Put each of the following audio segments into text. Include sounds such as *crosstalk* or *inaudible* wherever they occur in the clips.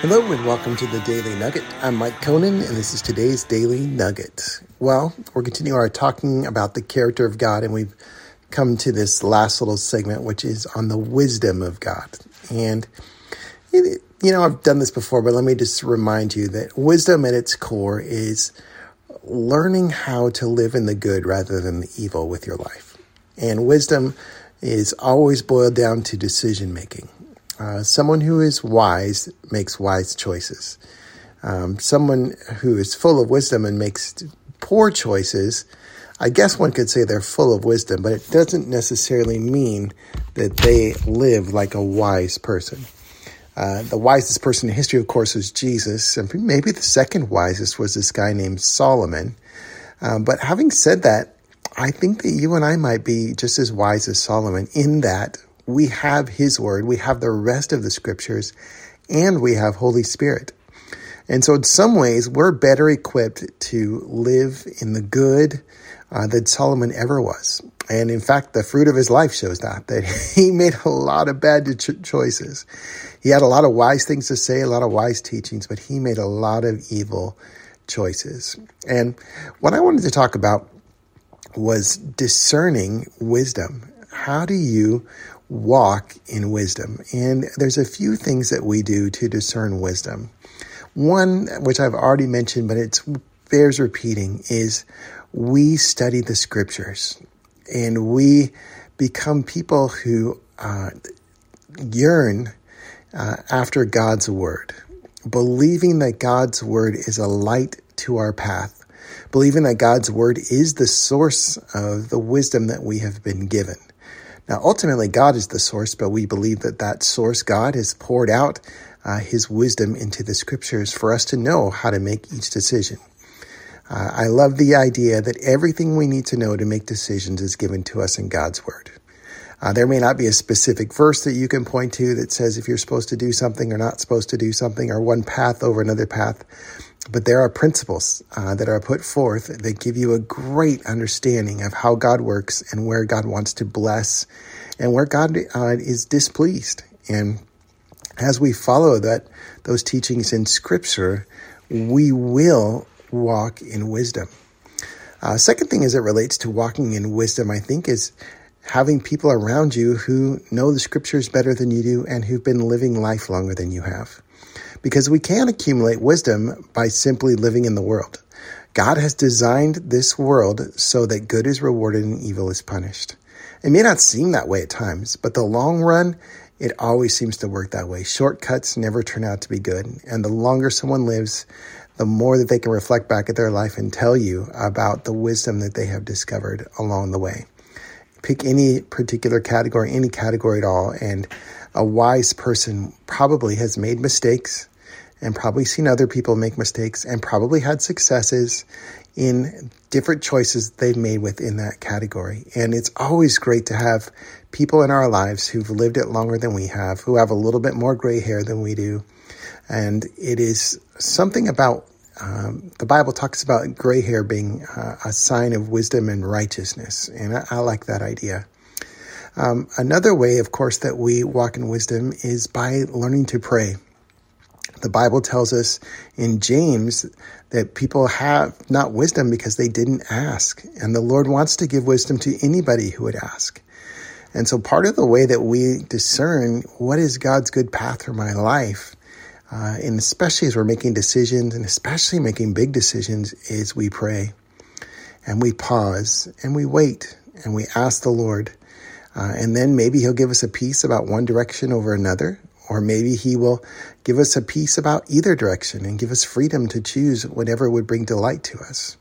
Hello and welcome to the Daily Nugget. I'm Mike Conan and this is today's Daily Nugget. Well, we're continuing our talking about the character of God and we've come to this last little segment which is on the wisdom of God. And you know, I've done this before, but let me just remind you that wisdom at its core is learning how to live in the good rather than the evil with your life. And wisdom is always boiled down to decision making. Uh, someone who is wise makes wise choices. Um, someone who is full of wisdom and makes poor choices, I guess one could say they're full of wisdom, but it doesn't necessarily mean that they live like a wise person. Uh, the wisest person in history, of course, was Jesus, and maybe the second wisest was this guy named Solomon. Um, but having said that, I think that you and I might be just as wise as Solomon in that we have His Word, we have the rest of the Scriptures, and we have Holy Spirit. And so, in some ways, we're better equipped to live in the good uh, than Solomon ever was. And in fact, the fruit of his life shows that, that *laughs* he made a lot of bad ch- choices. He had a lot of wise things to say, a lot of wise teachings, but he made a lot of evil choices. And what I wanted to talk about was discerning wisdom. How do you walk in wisdom. And there's a few things that we do to discern wisdom. One, which I've already mentioned, but it bears repeating, is we study the scriptures and we become people who uh, yearn uh, after God's word, believing that God's word is a light to our path, believing that God's word is the source of the wisdom that we have been given. Now, ultimately, God is the source, but we believe that that source, God, has poured out uh, his wisdom into the scriptures for us to know how to make each decision. Uh, I love the idea that everything we need to know to make decisions is given to us in God's word. Uh, there may not be a specific verse that you can point to that says if you're supposed to do something or not supposed to do something or one path over another path, but there are principles uh, that are put forth that give you a great understanding of how God works and where God wants to bless and where God uh, is displeased. And as we follow that those teachings in Scripture, we will walk in wisdom. Uh, second thing as it relates to walking in wisdom, I think, is having people around you who know the Scriptures better than you do and who've been living life longer than you have because we can accumulate wisdom by simply living in the world. God has designed this world so that good is rewarded and evil is punished. It may not seem that way at times, but the long run, it always seems to work that way. Shortcuts never turn out to be good. And the longer someone lives, the more that they can reflect back at their life and tell you about the wisdom that they have discovered along the way. Pick any particular category, any category at all, and a wise person probably has made mistakes and probably seen other people make mistakes and probably had successes in different choices they've made within that category. And it's always great to have people in our lives who've lived it longer than we have, who have a little bit more gray hair than we do. And it is something about um, the Bible talks about gray hair being uh, a sign of wisdom and righteousness. And I, I like that idea. Um, another way, of course, that we walk in wisdom is by learning to pray. The Bible tells us in James that people have not wisdom because they didn't ask. And the Lord wants to give wisdom to anybody who would ask. And so part of the way that we discern what is God's good path for my life, uh, and especially as we're making decisions and especially making big decisions, is we pray and we pause and we wait and we ask the Lord uh, and then maybe he'll give us a peace about one direction over another, or maybe he will give us a peace about either direction and give us freedom to choose whatever would bring delight to us.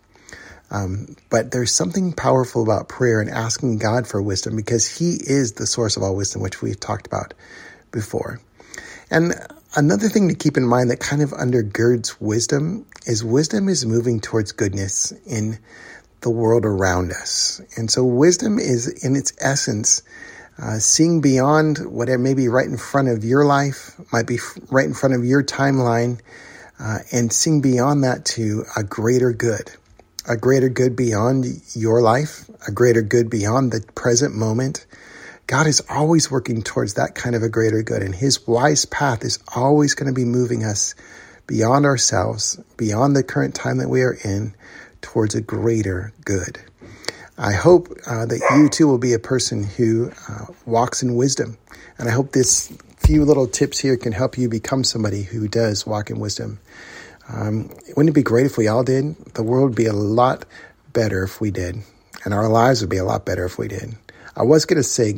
Um, but there's something powerful about prayer and asking God for wisdom because He is the source of all wisdom, which we've talked about before. And another thing to keep in mind that kind of undergirds wisdom is wisdom is moving towards goodness in the world around us. And so wisdom is in its essence uh, seeing beyond whatever may be right in front of your life, might be right in front of your timeline, uh, and seeing beyond that to a greater good, a greater good beyond your life, a greater good beyond the present moment, God is always working towards that kind of a greater good, and His wise path is always going to be moving us beyond ourselves, beyond the current time that we are in, towards a greater good. I hope uh, that you too will be a person who uh, walks in wisdom. And I hope this few little tips here can help you become somebody who does walk in wisdom. Um, wouldn't it be great if we all did? The world would be a lot better if we did, and our lives would be a lot better if we did. I was going to say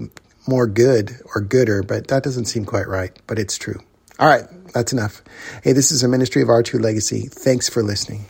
more good or gooder, but that doesn't seem quite right, but it's true. All right, that's enough. Hey, this is a ministry of R2 legacy. Thanks for listening.